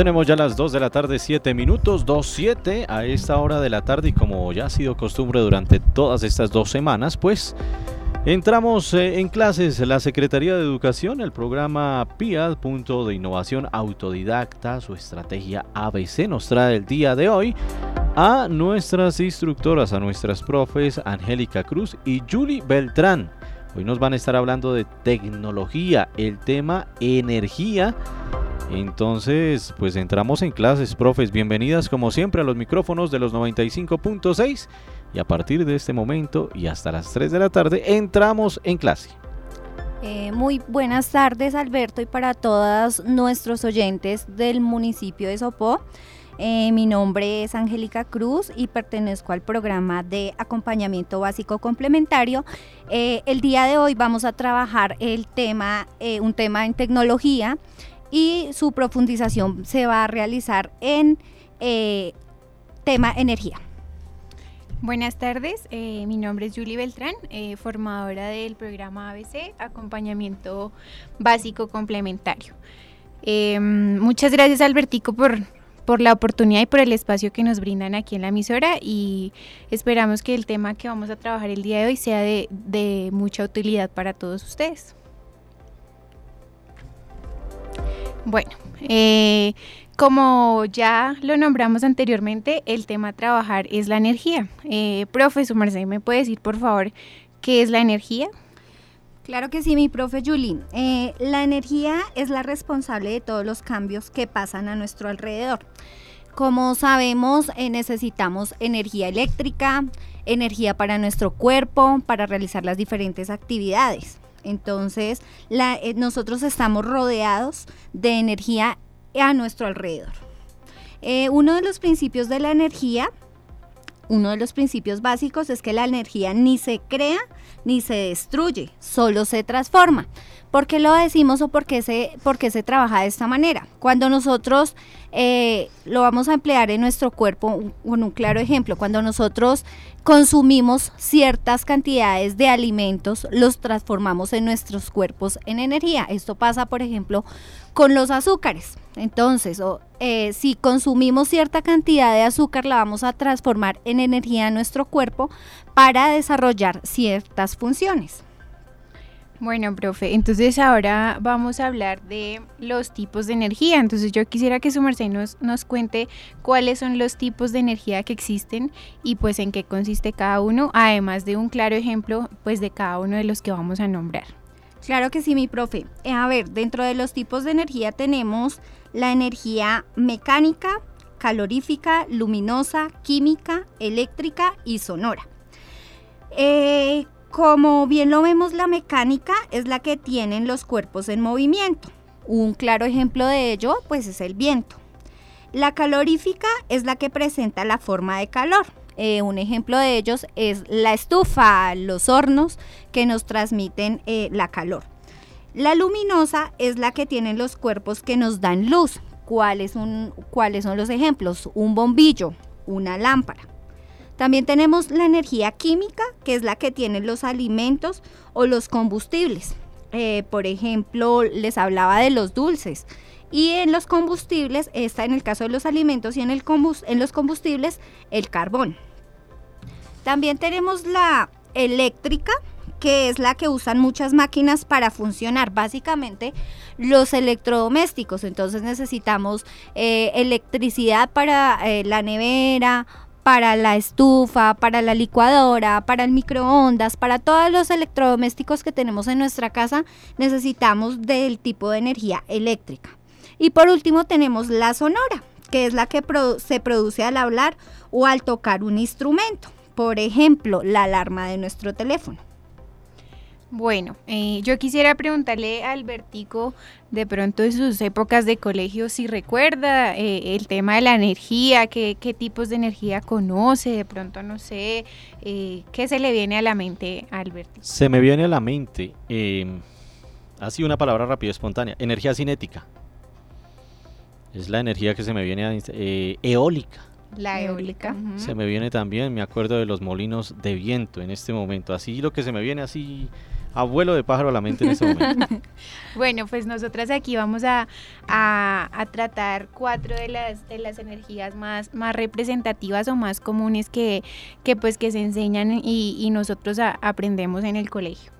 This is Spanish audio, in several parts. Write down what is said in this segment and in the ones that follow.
Tenemos ya las 2 de la tarde, 7 minutos, 2.7 a esta hora de la tarde y como ya ha sido costumbre durante todas estas dos semanas, pues entramos eh, en clases. La Secretaría de Educación, el programa PIAD, punto de innovación autodidacta, su estrategia ABC nos trae el día de hoy a nuestras instructoras, a nuestras profes Angélica Cruz y Julie Beltrán. Hoy nos van a estar hablando de tecnología, el tema energía. Entonces, pues entramos en clases, profes. Bienvenidas como siempre a los micrófonos de los 95.6 y a partir de este momento y hasta las 3 de la tarde entramos en clase. Eh, muy buenas tardes Alberto y para todos nuestros oyentes del municipio de Sopó. Eh, mi nombre es Angélica Cruz y pertenezco al programa de acompañamiento básico complementario. Eh, el día de hoy vamos a trabajar el tema, eh, un tema en tecnología y su profundización se va a realizar en tema energía. Buenas tardes, mi nombre es Julie Beltrán, formadora del programa ABC, acompañamiento básico complementario. muchas gracias Albertico por por la oportunidad y por el espacio que nos brindan aquí en la emisora y esperamos que el tema que vamos a trabajar el día de hoy sea de, mucha utilidad para todos ustedes. Bueno, eh, como ya lo nombramos anteriormente, el tema a trabajar es la energía. Eh, profesor Marcelo, ¿me puede decir por favor qué es la energía? Claro que sí, mi profe Julie. Eh, la energía es la responsable de todos los cambios que pasan a nuestro alrededor. Como sabemos, eh, necesitamos energía eléctrica, energía para nuestro cuerpo, para realizar las diferentes actividades. Entonces, eh, nosotros estamos rodeados de energía a nuestro alrededor. uno de los principios de la energía uno de los principios básicos es que la energía ni se crea ni se destruye, solo se transforma. ¿Por qué lo decimos o por qué se, por se trabaja de esta manera? Cuando nosotros eh, lo vamos a emplear en nuestro cuerpo, con un claro ejemplo, cuando nosotros consumimos ciertas cantidades de alimentos, los transformamos en nuestros cuerpos en energía. Esto pasa, por ejemplo, con los azúcares. Entonces, eh, si consumimos cierta cantidad de azúcar, la vamos a transformar en energía en nuestro cuerpo para desarrollar ciertas funciones. Bueno, profe, entonces ahora vamos a hablar de los tipos de energía. Entonces yo quisiera que su merced nos, cuente cuáles son los tipos de energía que existen y pues en qué consiste cada uno, además de un claro ejemplo pues de cada uno de los que vamos a nombrar. Claro que sí, mi profe. Eh, a ver, dentro de los tipos de energía tenemos la energía mecánica, calorífica, luminosa, química, eléctrica y sonora. Eh, como bien lo vemos, la mecánica es la que tienen los cuerpos en movimiento. Un claro ejemplo de ello, pues, es el viento. La calorífica es la que presenta la forma de calor. Eh, un ejemplo de ellos es la estufa, los hornos que nos transmiten eh, la calor. La luminosa es la que tienen los cuerpos que nos dan luz. ¿Cuáles son, ¿Cuáles son los ejemplos? Un bombillo, una lámpara. También tenemos la energía química, que es la que tienen los alimentos o los combustibles. Eh, por ejemplo, les hablaba de los dulces. Y en los combustibles, está en el caso de los alimentos y en, el en los combustibles, el carbón. También tenemos la eléctrica, que es la que usan muchas máquinas para funcionar, básicamente los electrodomésticos. Entonces necesitamos eh, electricidad para eh, la nevera, para la estufa, para la licuadora, para el microondas, para todos los electrodomésticos que tenemos en nuestra casa, necesitamos del tipo de energía eléctrica. Y por último tenemos la sonora, que es la que se produce al hablar o al tocar un instrumento por ejemplo, la alarma de nuestro teléfono. Bueno, eh, yo quisiera preguntarle a Albertico de pronto en sus épocas de colegio si recuerda eh, el tema de la energía, qué, tipos de energía conoce, de pronto no sé, eh, qué se le viene a la mente a Albertico. Se me viene a la mente, así una palabra rápida, espontánea, energía cinética. Es la energía que se me viene a, eólica. La eólica. Se me viene también, me acuerdo de los molinos de viento en este momento. Así lo que se me viene así abuelo de pájaro a la mente en este momento. bueno, pues nosotras aquí vamos a, a, tratar cuatro de las, de las energías más, más representativas o más comunes que, que pues que se enseñan y, y nosotros aprendemos en el colegio.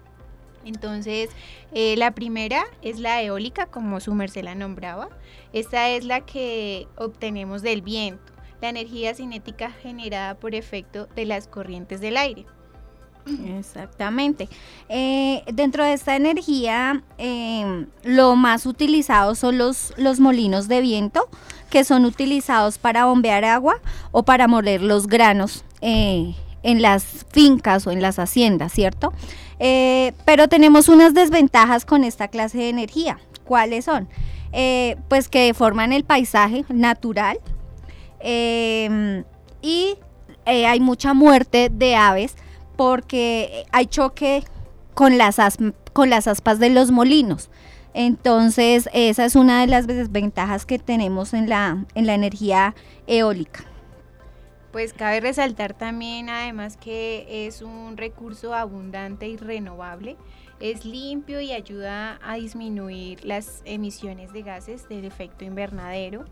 Entonces, eh, la primera es la eólica, como su merced la nombraba. Esta es la que obtenemos del viento, la energía cinética generada por efecto de las corrientes del aire. Exactamente. Eh, dentro de esta energía, em, lo más utilizado son los, los molinos de viento, que son utilizados para bombear agua o para moler los granos eh, en las fincas o en las haciendas, ¿cierto? Eh, pero tenemos unas desventajas con esta clase de energía. ¿Cuáles son? pues que deforman el paisaje natural y hay mucha muerte de aves porque hay choque con las, con las aspas de los molinos. Entonces, esa es una de las desventajas que tenemos en la, en la energía eólica. Pues cabe resaltar también además que es un recurso abundante y renovable, es limpio y ayuda a disminuir las emisiones de gases del efecto invernadero.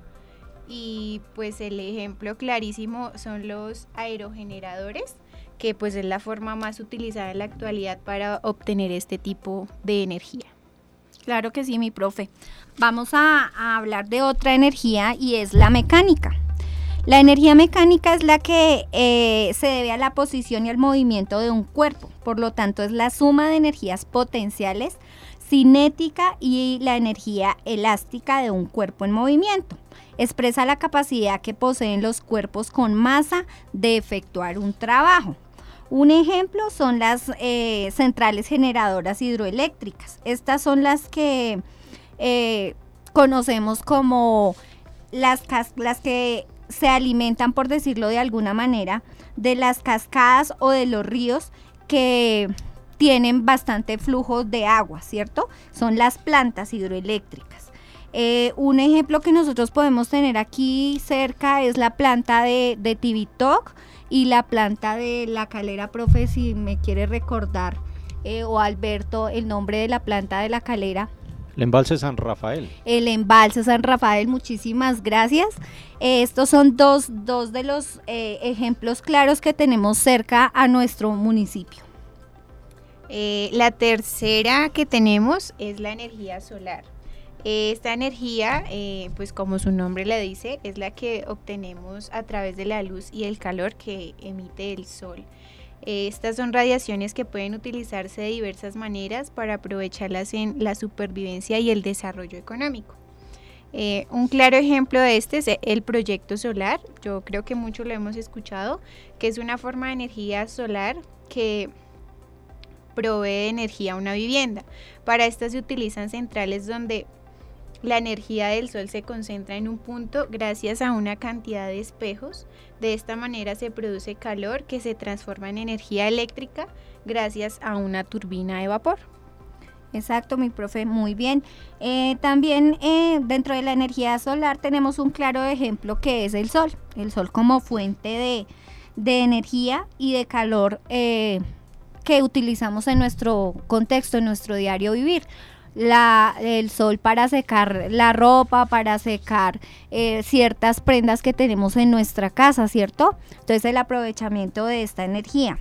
Y pues el ejemplo clarísimo son los aerogeneradores, que pues es la forma más utilizada en la actualidad para obtener este tipo de energía. Claro que sí, mi profe. Vamos a, hablar de otra energía y es la mecánica. La energía mecánica es la que eh, se debe a la posición y al movimiento de un cuerpo, por lo tanto es la suma de energías potenciales, cinética y la energía elástica de un cuerpo en movimiento. Expresa la capacidad que poseen los cuerpos con masa de efectuar un trabajo. Un ejemplo son las eh, centrales generadoras hidroeléctricas. Estas son las que eh, conocemos como las, las que se alimentan, por decirlo de alguna manera, de las cascadas o de los ríos que tienen bastante flujo de agua, ¿cierto? Son las plantas hidroeléctricas. Eh, un ejemplo que nosotros podemos tener aquí cerca es la planta de, de Tibitoc, y la planta de la calera, profe, si me quiere recordar, eh, o Alberto, el nombre de la planta de la calera. El embalse San Rafael. El embalse San Rafael, muchísimas gracias. estos son dos, dos de los eh, ejemplos claros que tenemos cerca a nuestro municipio. Eh, la tercera que tenemos es la energía solar. Esta energía, eh, pues como su nombre le dice, es la que obtenemos a través de la luz y el calor que emite el sol. Estas son radiaciones que pueden utilizarse de diversas maneras para aprovecharlas en la supervivencia y el desarrollo económico. Eh, un claro ejemplo de este es el proyecto solar. Yo creo que muchos lo hemos escuchado, que es una forma de energía solar que provee energía a una vivienda. Para esta se utilizan centrales donde la energía del Sol se concentra en un punto gracias a una cantidad de espejos. De esta manera se produce calor que se transforma en energía eléctrica gracias a una turbina de vapor. Exacto, mi profe, muy bien. Eh, también eh, dentro de la energía solar tenemos un claro ejemplo que es el sol. El sol como fuente de, energía y de calor eh, que utilizamos en nuestro contexto, en nuestro diario vivir la, el sol para secar la ropa, para secar eh, ciertas prendas que tenemos en nuestra casa, ¿cierto? Entonces el aprovechamiento de esta energía.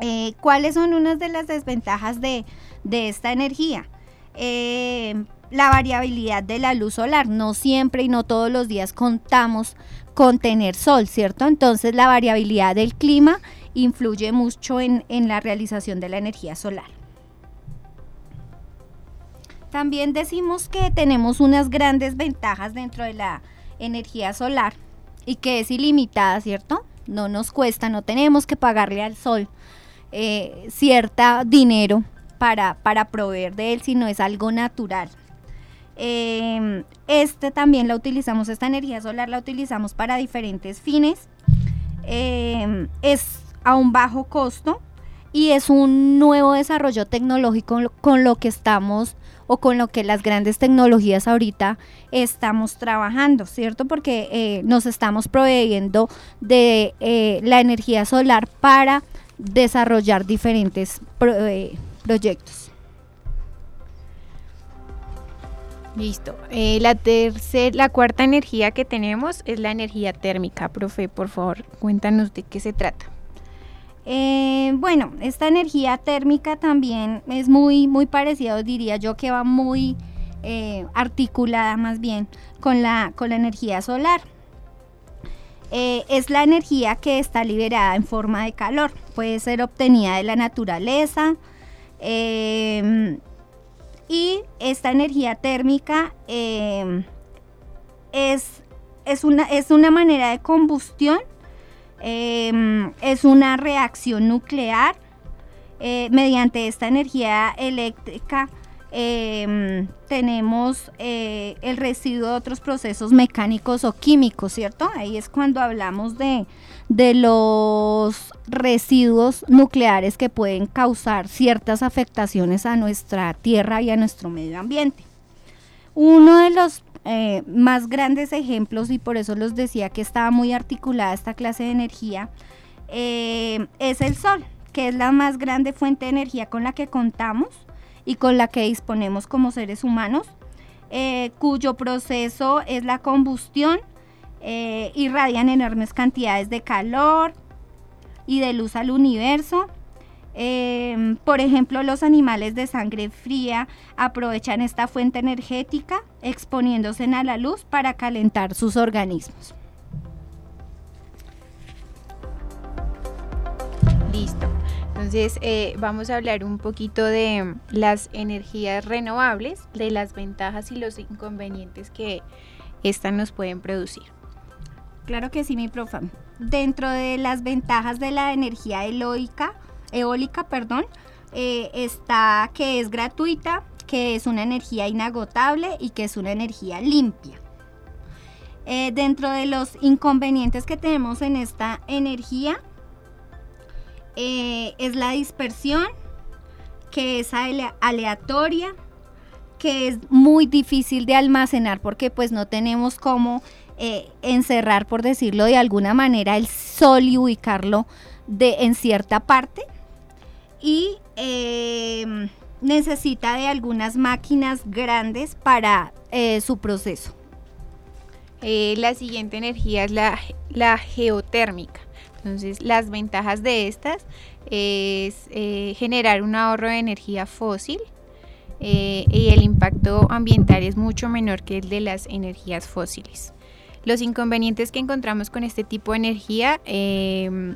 Eh, ¿Cuáles son unas de las desventajas de, esta energía? Eh, la variabilidad de la luz solar. No siempre y no todos los días contamos con tener sol, ¿cierto? Entonces la variabilidad del clima influye mucho en la realización de la energía solar. También decimos que tenemos unas grandes ventajas dentro de la energía solar y que es ilimitada, ¿cierto? No nos cuesta, no tenemos que pagarle al sol eh, cierta dinero para, para proveer de él, sino es algo natural. Em, este también la utilizamos, esta energía solar la utilizamos para diferentes fines. Em, es a un bajo costo y es un nuevo desarrollo tecnológico con lo que estamos o con lo que las grandes tecnologías ahorita estamos trabajando, ¿cierto? Porque eh, nos estamos proveyendo de eh, la energía solar para desarrollar diferentes eh, proyectos. Listo. La tercera, la cuarta energía que tenemos es la energía térmica. Profe, por favor, cuéntanos de qué se trata. Eh, bueno, esta energía térmica también es muy, muy parecida, diría yo que va muy eh, articulada más bien con la, con la energía solar. es la energía que está liberada en forma de calor, puede ser obtenida de la naturaleza, y esta energía térmica es, es, una, es, una, manera de combustión, em, es una reacción nuclear. Eh, mediante esta energía eléctrica em, tenemos eh, el residuo de otros procesos mecánicos o químicos, ¿cierto? Ahí es cuando hablamos de, de los residuos nucleares que pueden causar ciertas afectaciones a nuestra tierra y a nuestro medio ambiente. Uno de los eh, más grandes ejemplos, y por eso los decía que estaba muy articulada esta clase de energía, eh, es el sol, que es la más grande fuente de energía con la que contamos y con la que disponemos como seres humanos, eh, cuyo proceso es la combustión irradian enormes cantidades de calor y de luz al universo. Em, por ejemplo, los animales de sangre fría aprovechan esta fuente energética exponiéndose a la luz para calentar sus organismos. Listo. Entonces eh, vamos a hablar un poquito de las energías renovables, de las ventajas y los inconvenientes que éstas nos pueden producir. Claro que sí, mi profe. Dentro de las ventajas de la energía eólica, eólica perdón, eh, está que es gratuita, que es una energía inagotable y que es una energía limpia. Eh, dentro de los inconvenientes que tenemos en esta energía eh, es la dispersión, que es aleatoria, que es muy difícil de almacenar porque pues no tenemos cómo encerrar, por decirlo de alguna manera, el sol y ubicarlo de, en cierta parte. Y em, necesita de algunas máquinas grandes para eh, su proceso. Eh, la siguiente energía es la, la, geotérmica. Entonces, las ventajas de estas es generar un ahorro de energía fósil y el impacto ambiental es mucho menor que el de las energías fósiles. Los inconvenientes que encontramos con este tipo de energía em,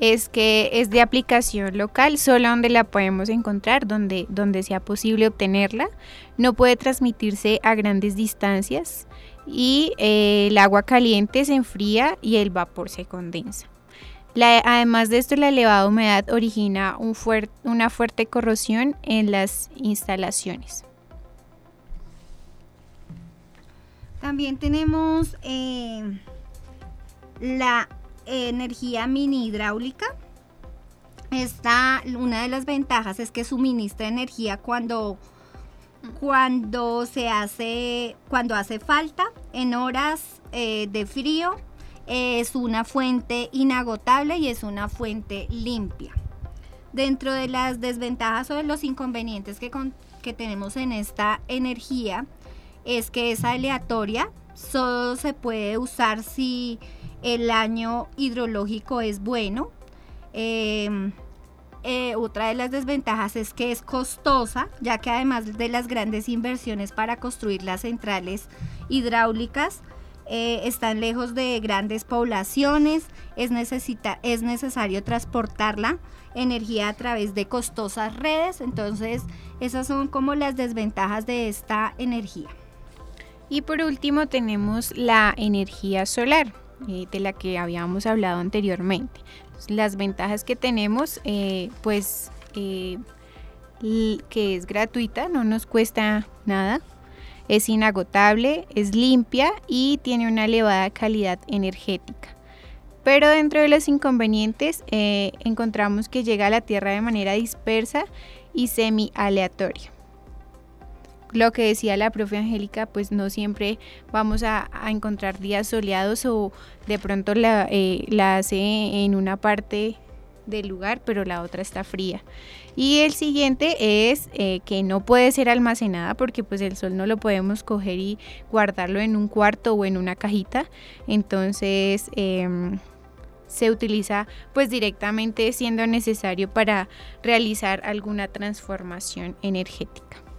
es que es de aplicación local, solo donde la podemos encontrar, donde, donde sea posible obtenerla. No puede transmitirse a grandes distancias y eh, el agua caliente se enfría y el vapor se condensa. además de esto, la elevada humedad origina una fuerte corrosión en las instalaciones. También tenemos eh, la energía mini hidráulica. Esta, una de las ventajas es que suministra energía cuando, cuando se hace, cuando hace falta en horas eh, de frío. Es una fuente inagotable y es una fuente limpia. Dentro de las desventajas o de los inconvenientes que, que tenemos en esta energía, es que es aleatoria, solo se puede usar si el año hidrológico es bueno. Em, eh, otra de las desventajas es que es costosa, ya que además de las grandes inversiones para construir las centrales hidráulicas, eh, están lejos de grandes poblaciones, es, necesita, es necesario energía a través de costosas redes, entonces esas son como las desventajas de esta energía. Y por último tenemos la energía solar, eh, de la que habíamos hablado anteriormente. Las ventajas que tenemos, eh, pues eh, que es gratuita, no nos cuesta nada, es inagotable, es limpia y tiene una elevada calidad energética. Pero dentro de los inconvenientes encontramos que llega a la Tierra de manera dispersa y semi aleatoria lo que decía la profe Angélica, pues no siempre vamos a, encontrar días soleados o de pronto la, eh, la hace en una parte del lugar, pero la otra está fría. Y el siguiente es eh, que no puede ser almacenada porque pues el sol no lo podemos coger y guardarlo en un cuarto o en una cajita. Entonces em, se utiliza pues directamente siendo necesario para realizar alguna transformación energética.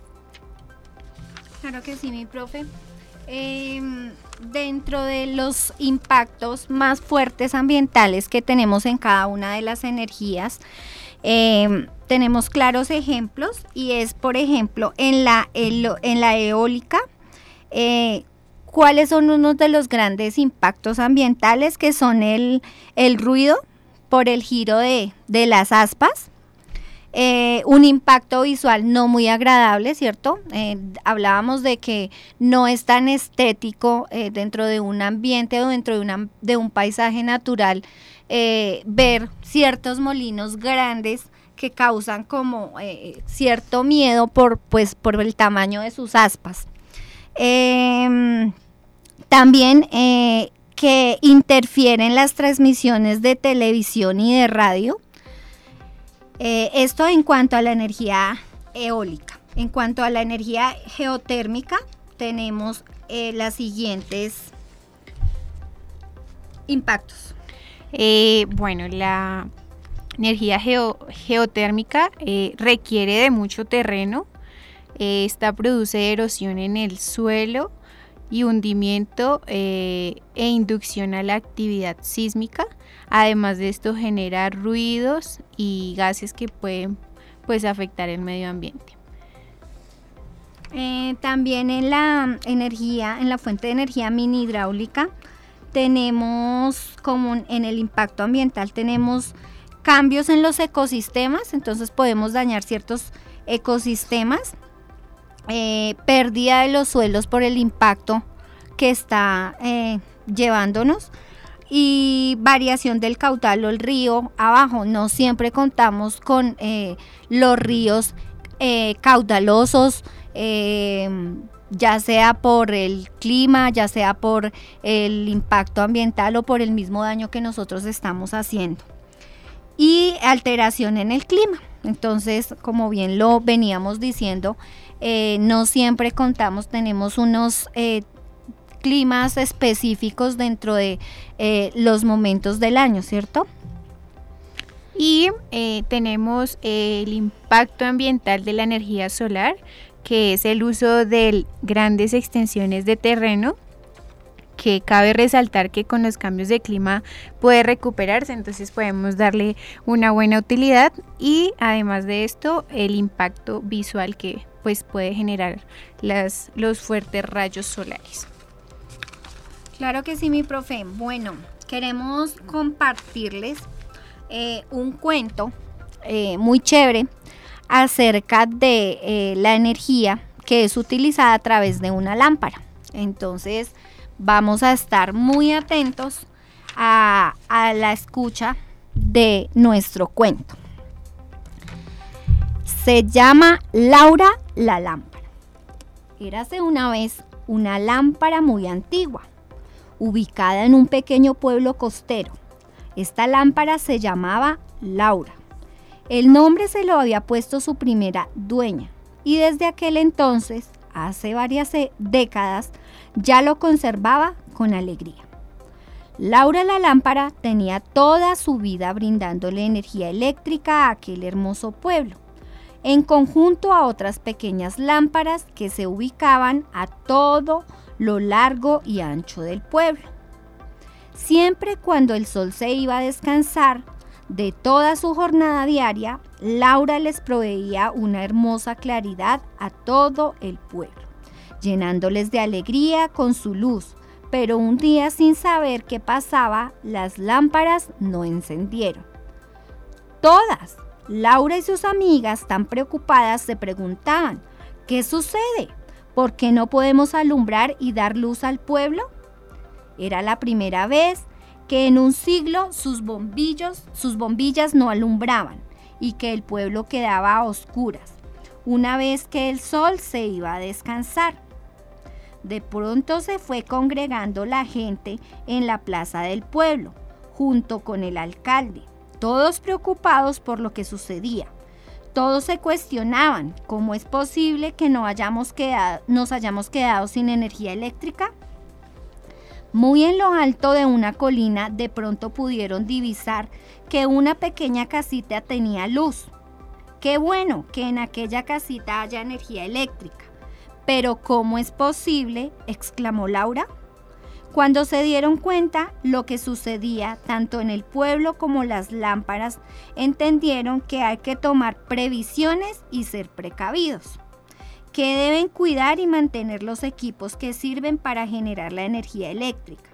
Claro que sí, mi profe. Em, dentro de los impactos más fuertes ambientales que tenemos en cada una de las energías, em, tenemos claros ejemplos y es, por ejemplo, en la, en la eólica, eh, cuáles son unos de los grandes impactos ambientales que son el, ruido por el giro de, las aspas, eh, un impacto visual no muy agradable, ¿cierto? Eh, hablábamos de que no es tan estético eh, dentro de un ambiente o dentro de, de un paisaje natural ver ciertos molinos grandes que causan como cierto miedo por, pues, por el tamaño de sus aspas. Em, también que interfieren las transmisiones de televisión y de radio eh, esto en cuanto a la energía eólica. En cuanto a la energía geotérmica, tenemos eh, las siguientes impactos. Eh, bueno, la energía geotérmica requiere de mucho terreno. esta produce erosión en el suelo y hundimiento e inducción a la actividad sísmica. Además de esto genera ruidos y gases que pueden pues afectar el medio ambiente. Eh, también en la energía, en la fuente de energía mini hidráulica, tenemos como en el impacto ambiental, tenemos cambios en los ecosistemas, entonces podemos dañar ciertos ecosistemas, eh, pérdida de los suelos por el impacto que está eh, llevándonos y variación del caudal o el río abajo. No siempre contamos con eh, los ríos eh, caudalosos, eh, ya sea por el clima, ya sea por el impacto ambiental o por el mismo daño que nosotros estamos haciendo. Y alteración en el clima. Entonces, como bien lo veníamos diciendo, no siempre contamos, tenemos unos climas específicos dentro de eh, los momentos del año, ¿cierto? Y eh, tenemos el impacto ambiental de la energía solar, que es el uso de grandes extensiones de terreno que cabe resaltar que con los cambios de clima puede recuperarse, entonces podemos darle una buena utilidad y además de esto el impacto visual que pues puede generar las, los fuertes rayos solares. Claro que sí, mi profe. Bueno, queremos compartirles eh, un cuento eh, muy chévere acerca de eh, la energía que es utilizada a través de una lámpara. Entonces, vamos a estar muy atentos a, a la escucha de nuestro cuento. Se llama Laura la lámpara. Érase una vez una lámpara muy antigua ubicada en un pequeño pueblo costero. Esta lámpara se llamaba Laura. El nombre se lo había puesto su primera dueña y desde aquel entonces, hace varias e, décadas, ya lo conservaba con alegría. Laura la lámpara tenía toda su vida brindándole energía eléctrica a aquel hermoso pueblo, en conjunto a otras pequeñas lámparas que se ubicaban a todo lo largo y ancho del pueblo. Siempre cuando el sol se iba a descansar de toda su jornada diaria, Laura les proveía una hermosa claridad a todo el pueblo, llenándoles de alegría con su luz. Pero un día sin saber qué pasaba, las lámparas no encendieron. Todas, Laura y sus amigas tan preocupadas se preguntaban, ¿qué sucede? ¿Por qué no podemos alumbrar y dar luz al pueblo? Era la primera vez que en un siglo sus bombillos, sus bombillas no alumbraban y que el pueblo quedaba a oscuras, una vez que el sol se iba a descansar. De pronto se fue congregando la gente en la plaza del pueblo, junto con el alcalde. todos preocupados por lo que sucedía. Todos se cuestionaban cómo es posible que no hayamos nos hayamos quedado sin energía eléctrica. Muy en lo alto de una colina de pronto pudieron divisar que una pequeña casita tenía luz. Qué bueno que en aquella casita haya energía eléctrica. Pero ¿cómo es posible? exclamó Laura. Cuando se dieron cuenta lo que sucedía tanto en el pueblo como las lámparas, entendieron que hay que tomar previsiones y ser precavidos, que deben cuidar y mantener los equipos que sirven para generar la energía eléctrica,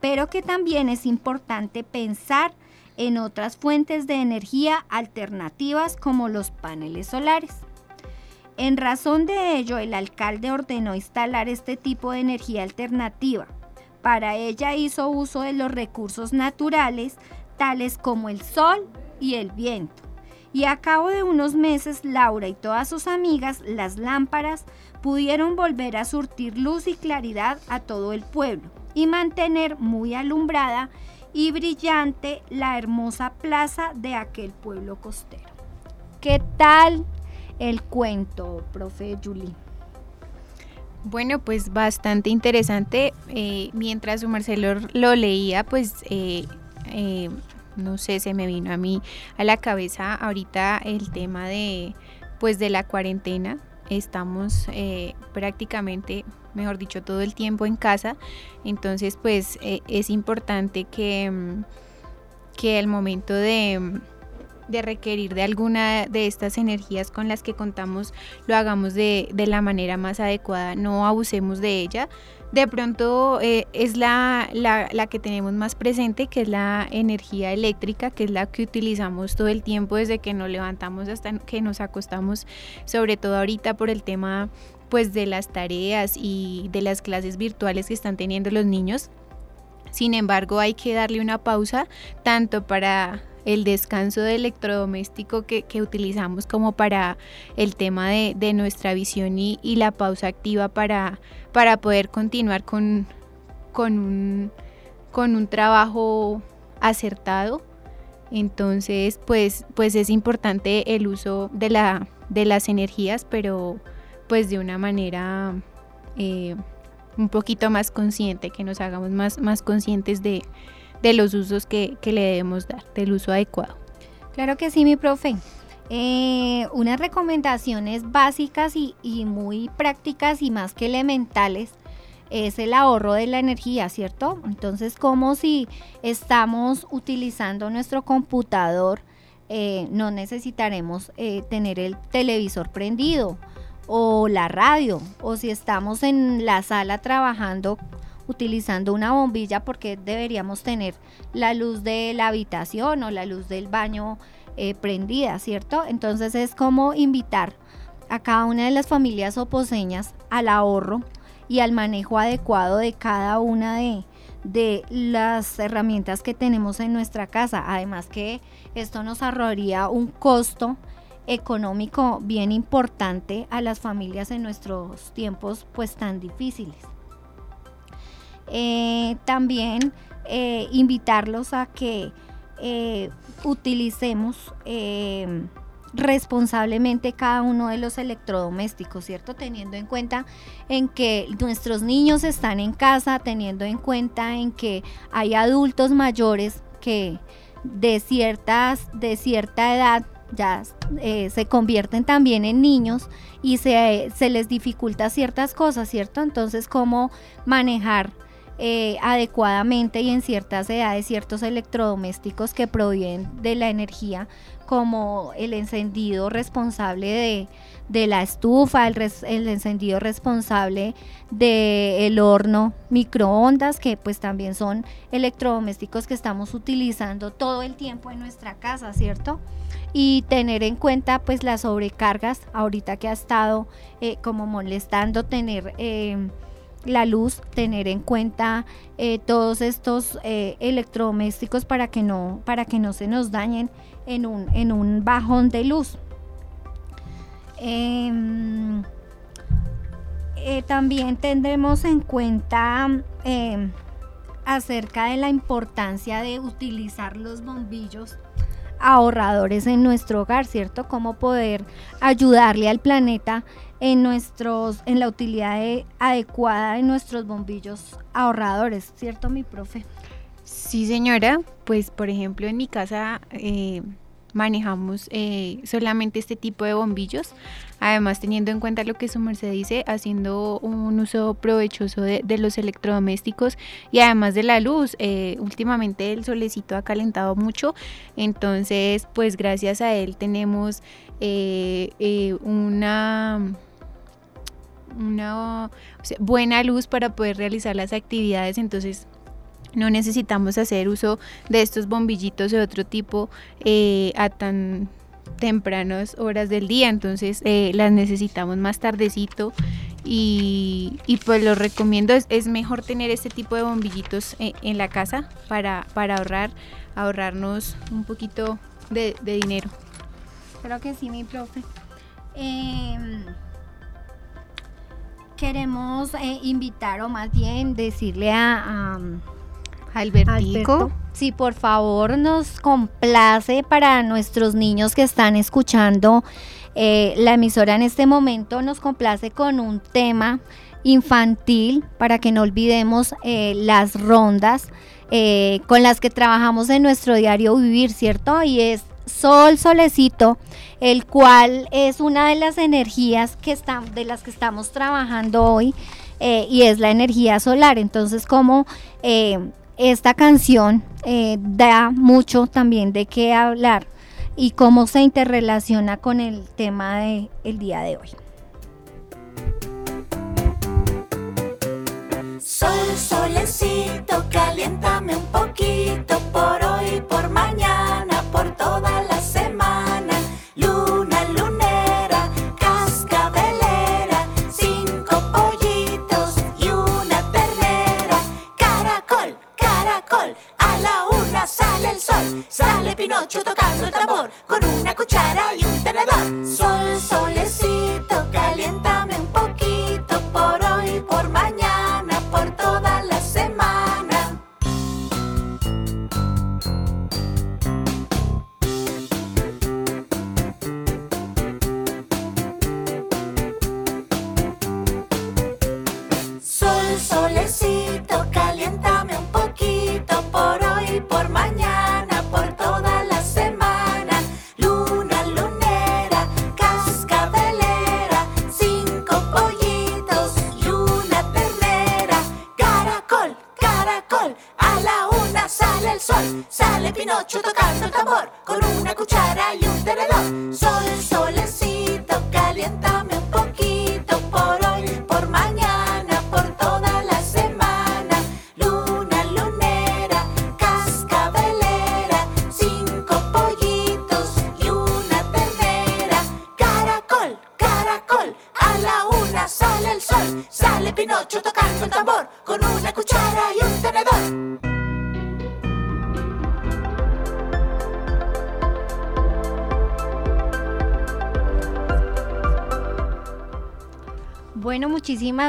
pero que también es importante pensar en otras fuentes de energía alternativas como los paneles solares. En razón de ello, el alcalde ordenó instalar este tipo de energía alternativa para ella hizo uso de los recursos naturales, tales como el sol y el viento. Y a cabo de unos meses, Laura y todas sus amigas, las lámparas, pudieron volver a surtir luz y claridad a todo el pueblo y mantener muy alumbrada y brillante la hermosa plaza de aquel pueblo costero. ¿Qué tal el cuento, profe Julie? Bueno, pues bastante interesante. Eh, mientras Marcelo lo leía, pues eh, eh, no sé, se me vino a mí a la cabeza ahorita el tema de pues de la cuarentena. Estamos prácticamente, mejor dicho, todo el tiempo en casa. Entonces, pues es importante que, mm, que el momento de de requerir de alguna de estas energías con las que contamos lo hagamos de, la manera más adecuada, no abusemos de ella. De pronto eh, es la, la, que tenemos más presente, que es la energía eléctrica, que es la que utilizamos todo el tiempo desde que nos levantamos hasta que nos acostamos, sobre todo ahorita por el tema pues de las tareas y de las clases virtuales que están teniendo los niños. Sin embargo, hay que darle una pausa tanto para el descanso de electrodoméstico que, utilizamos como para el tema de, nuestra visión y, la pausa activa para, para poder continuar con, con, un, con un trabajo acertado. Entonces, pues, pues es importante el uso de, la, de las energías, pero pues de una manera eh, un poquito más consciente, que nos hagamos más, más conscientes de, de los usos que, le debemos dar, del uso adecuado. Claro que sí, mi profe. Eh, unas recomendaciones básicas y, muy prácticas y más que elementales es el ahorro de la energía, ¿cierto? Entonces, como si estamos utilizando nuestro computador, eh, no necesitaremos eh, tener el televisor prendido o la radio, o si estamos en la sala trabajando utilizando una bombilla porque deberíamos tener la luz de la habitación o la luz del baño eh, prendida, ¿cierto? Entonces es como invitar a cada una de las familias oposeñas al ahorro y al manejo adecuado de cada una de, de las herramientas que tenemos en nuestra casa. Además que esto nos ahorraría un costo económico bien importante a las familias en nuestros tiempos pues tan difíciles. Eh, también eh, invitarlos a que eh, utilicemos responsablemente cada uno de los electrodomésticos, ¿cierto? Teniendo en cuenta en que nuestros niños están en casa, teniendo en cuenta en que hay adultos mayores que de ciertas de cierta edad ya se convierten también en niños y se, se les dificulta ciertas cosas, ¿cierto? Entonces, ¿cómo manejar eh, adecuadamente y en ciertas edades ciertos electrodomésticos que provienen de la energía como el encendido responsable de, la estufa, el, encendido responsable del horno, microondas, que pues también son electrodomésticos que estamos utilizando todo el tiempo en nuestra casa, ¿cierto? Y tener en cuenta pues las sobrecargas, ahorita que ha estado eh, como molestando tener... Eh, la luz, tener en cuenta eh, todos estos eh, electrodomésticos para que, no, para que no se nos dañen en un, en un bajón de luz. Em, eh, también tendremos en cuenta em, acerca de la importancia de utilizar los bombillos ahorradores en nuestro hogar, ¿cierto? Cómo poder ayudarle al planeta en nuestros en la utilidad adecuada de nuestros bombillos ahorradores, ¿cierto, mi profe? Sí, señora. Pues, por ejemplo, en mi casa eh, manejamos eh, solamente este tipo de bombillos. Además, teniendo en cuenta lo que su merced dice, haciendo un uso provechoso de, los electrodomésticos y además de la luz. Eh, últimamente el solecito ha calentado mucho, entonces, pues gracias a él tenemos una una buena luz para poder realizar las actividades, entonces no necesitamos hacer uso de estos bombillitos de otro tipo eh, a tan tempranas horas del día, entonces eh, las necesitamos más tardecito y, pues lo recomiendo, es, mejor tener este tipo de bombillitos eh, en la casa para, para ahorrar, ahorrarnos un poquito de, dinero. Creo que sí, mi profe. Em, queremos invitar o más bien decirle a Albertico. si por favor nos complace para nuestros niños que están escuchando eh, la emisora en este momento, nos complace con un tema infantil para que no olvidemos eh, las rondas eh, con las que trabajamos en nuestro diario vivir, ¿cierto? Y es Sol Solecito, el cual es una de las energías que están, de las que estamos trabajando hoy. y es la energía solar. Entonces, como esta canción eh, da mucho también de qué hablar y cómo se interrelaciona con el tema del el día de hoy.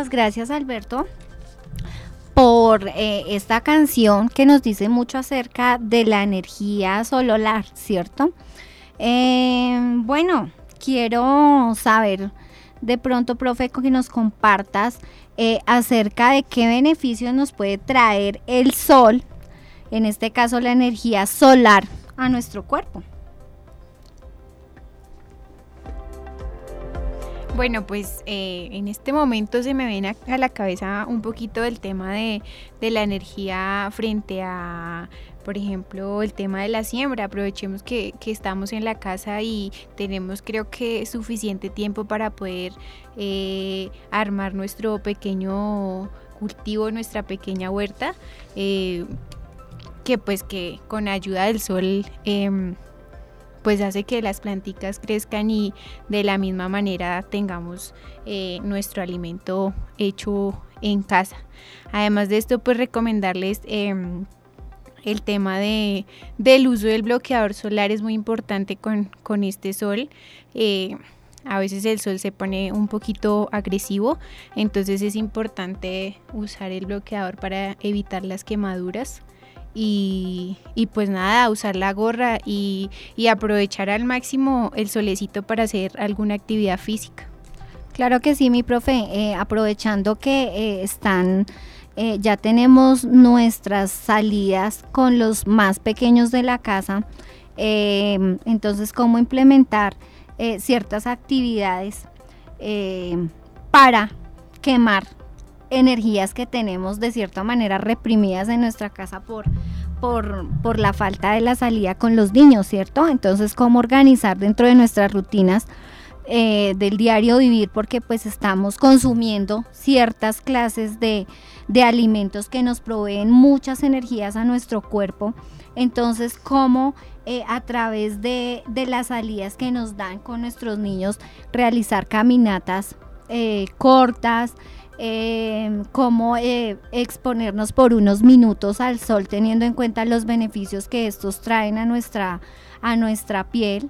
Gracias Alberto por eh, esta canción que nos dice mucho acerca de la energía solar, ¿cierto? Eh, bueno, quiero saber de pronto, profe, que nos compartas eh, acerca de qué beneficios nos puede traer el sol, en este caso la energía solar, a nuestro cuerpo. Bueno, pues eh, en este momento se me viene a, la cabeza un poquito del tema de, la energía frente a, por ejemplo, el tema de la siembra. Aprovechemos que, estamos en la casa y tenemos creo que suficiente tiempo para poder eh, armar nuestro pequeño cultivo, nuestra pequeña huerta. Eh, que pues que con ayuda del sol em, pues hace que las plantitas crezcan y de la misma manera tengamos eh, nuestro alimento hecho en casa. Además de esto, pues recomendarles em, el tema de, del uso del bloqueador solar es muy importante con, con este sol. Eh, a veces el sol se pone un poquito agresivo, entonces es importante usar el bloqueador para evitar las quemaduras y, y, pues nada, usar la gorra y, y aprovechar al máximo el solecito para hacer alguna actividad física. Claro que sí, mi profe, eh, aprovechando que eh, están, eh, ya tenemos nuestras salidas con los más pequeños de la casa, entonces cómo implementar ciertas actividades para quemar energías que tenemos de cierta manera reprimidas en nuestra casa por, por, por, la falta de la salida con los niños, ¿cierto? Entonces, cómo organizar dentro de nuestras rutinas eh, del diario vivir porque pues estamos consumiendo ciertas clases de, alimentos que nos proveen muchas energías a nuestro cuerpo. Entonces, cómo eh, a través de, las salidas que nos dan con nuestros niños realizar caminatas eh, cortas, cómo exponernos por unos minutos al sol teniendo en cuenta los beneficios que estos traen a nuestra, a nuestra piel.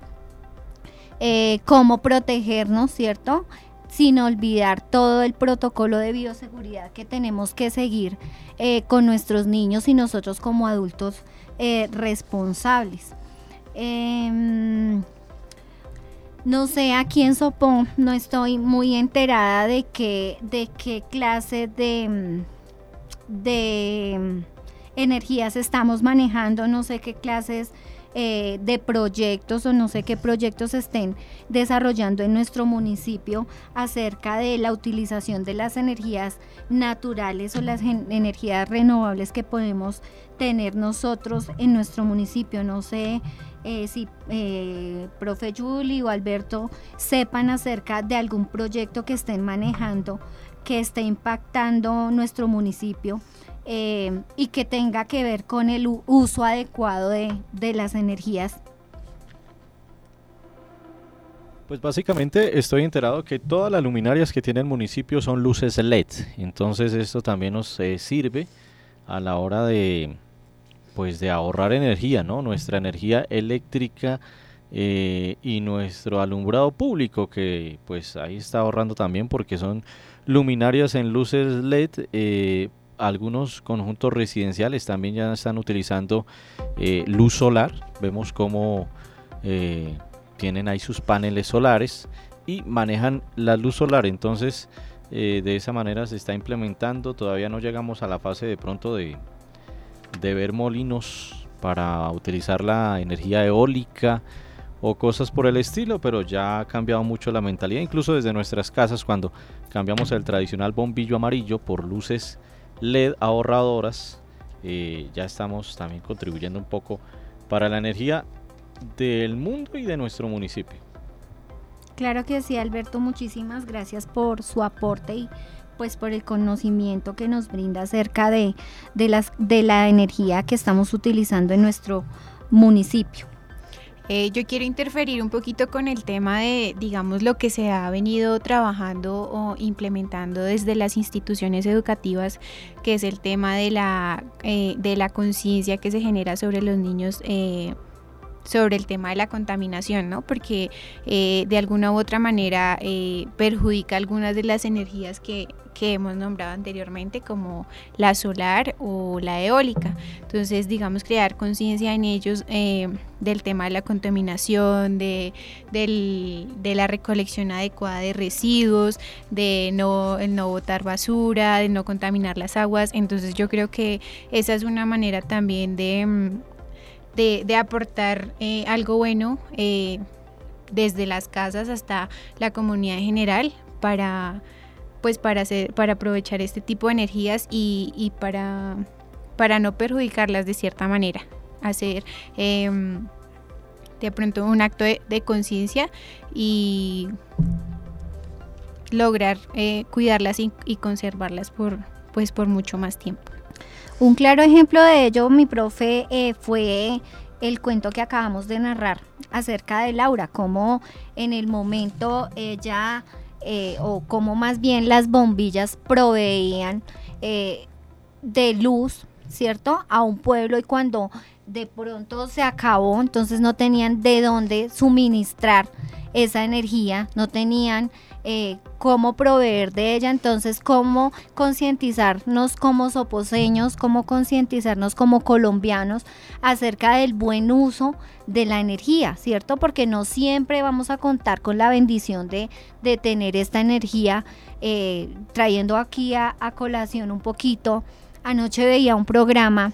Eh, cómo protegernos, ¿cierto? Sin olvidar todo el protocolo de bioseguridad que tenemos que seguir eh, con nuestros niños y nosotros como adultos eh, responsables. Em, no sé, aquí en Sopón no estoy muy enterada de qué, de qué clase de, de energías estamos manejando, no sé qué clases eh, de proyectos o no sé qué proyectos estén desarrollando en nuestro municipio acerca de la utilización de las energías naturales o las energías renovables que podemos tener nosotros en nuestro municipio. No sé eh, si eh, profe Juli o Alberto sepan acerca de algún proyecto que estén manejando que esté impactando nuestro municipio eh, y que tenga que ver con el uso adecuado de, las energías. Pues básicamente estoy enterado que todas las luminarias que tiene el municipio son luces LED. Entonces esto también nos eh, sirve a la hora de pues de ahorrar energía, ¿no? Nuestra energía eléctrica eh, y nuestro alumbrado público que pues ahí está ahorrando también porque son luminarias en luces LED algunos conjuntos residenciales también ya están utilizando eh, luz solar. Vemos cómo eh, tienen ahí sus paneles solares y manejan la luz solar. Entonces, eh, de esa manera se está implementando. Todavía no llegamos a la fase de pronto de, de ver molinos para utilizar la energía eólica o cosas por el estilo, pero ya ha cambiado mucho la mentalidad, incluso desde nuestras casas cuando cambiamos el tradicional bombillo amarillo por luces LED ahorradoras. Eh, ya estamos también contribuyendo un poco para la energía del mundo y de nuestro municipio. Claro que sí, Alberto, muchísimas gracias por su aporte y pues por el conocimiento que nos brinda acerca de, de, las, de la energía que estamos utilizando en nuestro municipio. Eh, yo quiero interferir un poquito con el tema de, digamos, lo que se ha venido trabajando o implementando desde las instituciones educativas, que es el tema de la, eh, de la conciencia que se genera sobre los niños. Eh, sobre el tema de la contaminación, ¿no? Porque de alguna u otra manera perjudica algunas de las energías que, que hemos nombrado anteriormente como la solar o la eólica. Entonces, digamos, crear conciencia en ellos eh, del tema de la contaminación, de, la recolección adecuada de residuos, de no, no botar basura, de no contaminar las aguas. Entonces, yo creo que esa es una manera también de, de, aportar eh, algo bueno. Eh, desde las casas hasta la comunidad en general para pues para, hacer, para aprovechar este tipo de energías y, para, para no perjudicarlas de cierta manera. Hacer em, de pronto un acto de, conciencia y lograr eh, cuidarlas y, conservarlas por, pues, por mucho más tiempo. Un claro ejemplo de ello, mi profe, eh, fue el cuento que acabamos de narrar acerca de Laura, como en el momento ella eh, o como más bien las bombillas proveían eh, de luz ¿cierto? A un pueblo y cuando de pronto se acabó, entonces no tenían de dónde suministrar esa energía, no tenían eh, cómo proveer de ella, entonces cómo concientizarnos como soposeños, cómo concientizarnos como colombianos acerca del buen uso de la energía, ¿cierto? Porque no siempre vamos a contar con la bendición de, tener esta energía, eh, trayendo aquí a, colación un poquito. Anoche veía un programa,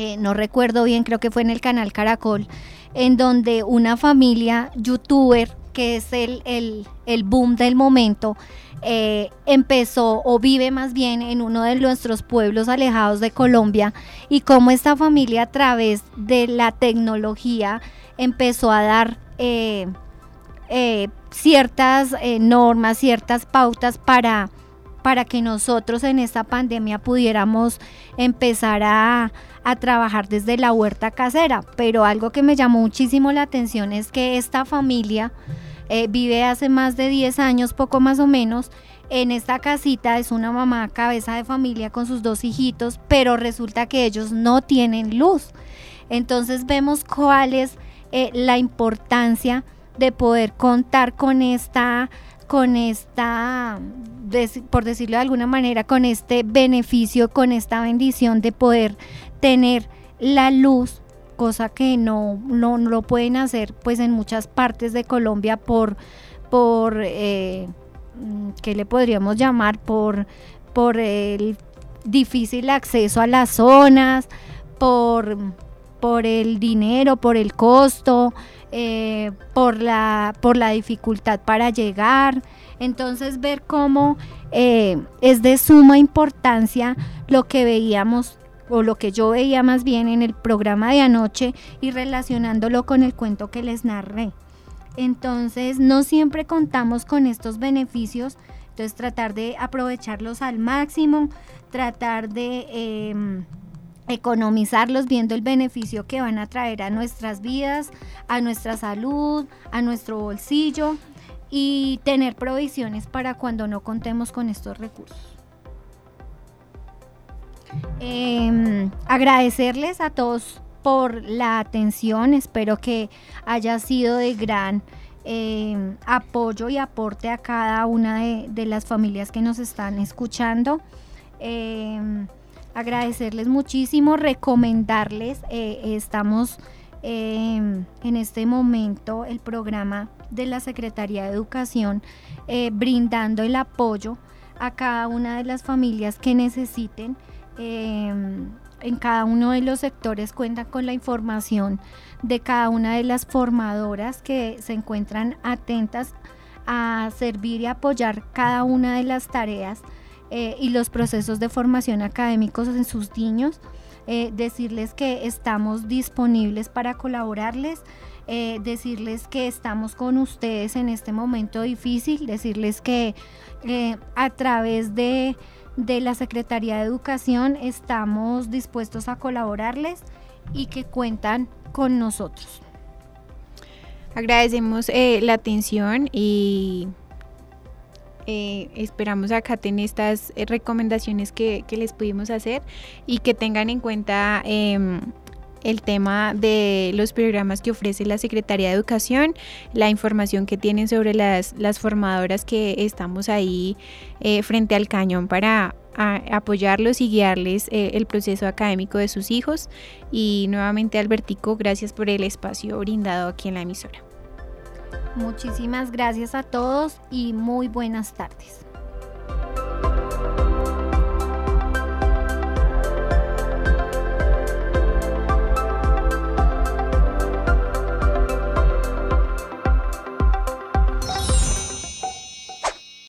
eh, no recuerdo bien, creo que fue en el canal Caracol, en donde una familia youtuber que es el, el, boom del momento, eh, empezó o vive más bien en uno de nuestros pueblos alejados de Colombia y cómo esta familia a través de la tecnología empezó a dar eh, ciertas normas, ciertas pautas para, para que nosotros en esta pandemia pudiéramos empezar a, a trabajar desde la huerta casera. Pero algo que me llamó muchísimo la atención es que esta familia eh, vive hace más de 10 años, poco más o menos. En esta casita es una mamá cabeza de familia con sus dos hijitos, pero resulta que ellos no tienen luz. Entonces vemos cuál es eh, la importancia de poder contar con esta, con esta, por decirlo de alguna manera, con este beneficio, con esta bendición de poder tener la luz cosa que no, no, lo pueden hacer pues en muchas partes de Colombia por, por eh, ¿qué le podríamos llamar? Por, por el difícil acceso a las zonas, por, por el dinero, por el costo, eh, por, la, por la dificultad para llegar. Entonces ver cómo eh, es de suma importancia lo que veíamos o lo que yo veía más bien en el programa de anoche y relacionándolo con el cuento que les narré. Entonces, no siempre contamos con estos beneficios, entonces tratar de aprovecharlos al máximo, tratar de em, economizarlos viendo el beneficio que van a traer a nuestras vidas, a nuestra salud, a nuestro bolsillo y tener provisiones para cuando no contemos con estos recursos. Em, agradecerles a todos por la atención, espero que haya sido de gran em, apoyo y aporte a cada una de, las familias que nos están escuchando. Em, agradecerles muchísimo, recomendarles, eh, estamos en este momento el programa de la Secretaría de Educación eh, brindando el apoyo a cada una de las familias que necesiten Em, en cada uno de los sectores cuentan con la información de cada una de las formadoras que se encuentran atentas a servir y apoyar cada una de las tareas eh, y los procesos de formación académicos en sus niños. Eh, decirles que estamos disponibles para colaborarles, eh, decirles que estamos con ustedes en este momento difícil, decirles que a través de de la Secretaría de Educación estamos dispuestos a colaborarles y que cuentan con nosotros. Agradecemos eh, la atención y eh, esperamos acá tener estas eh, recomendaciones que, les pudimos hacer y que tengan en cuenta em, el tema de los programas que ofrece la Secretaría de Educación, la información que tienen sobre las, formadoras que estamos ahí eh, frente al cañón para apoyarlos y guiarles eh, el proceso académico de sus hijos. Y nuevamente Albertico, gracias por el espacio brindado aquí en la emisora. Muchísimas gracias a todos y muy buenas tardes.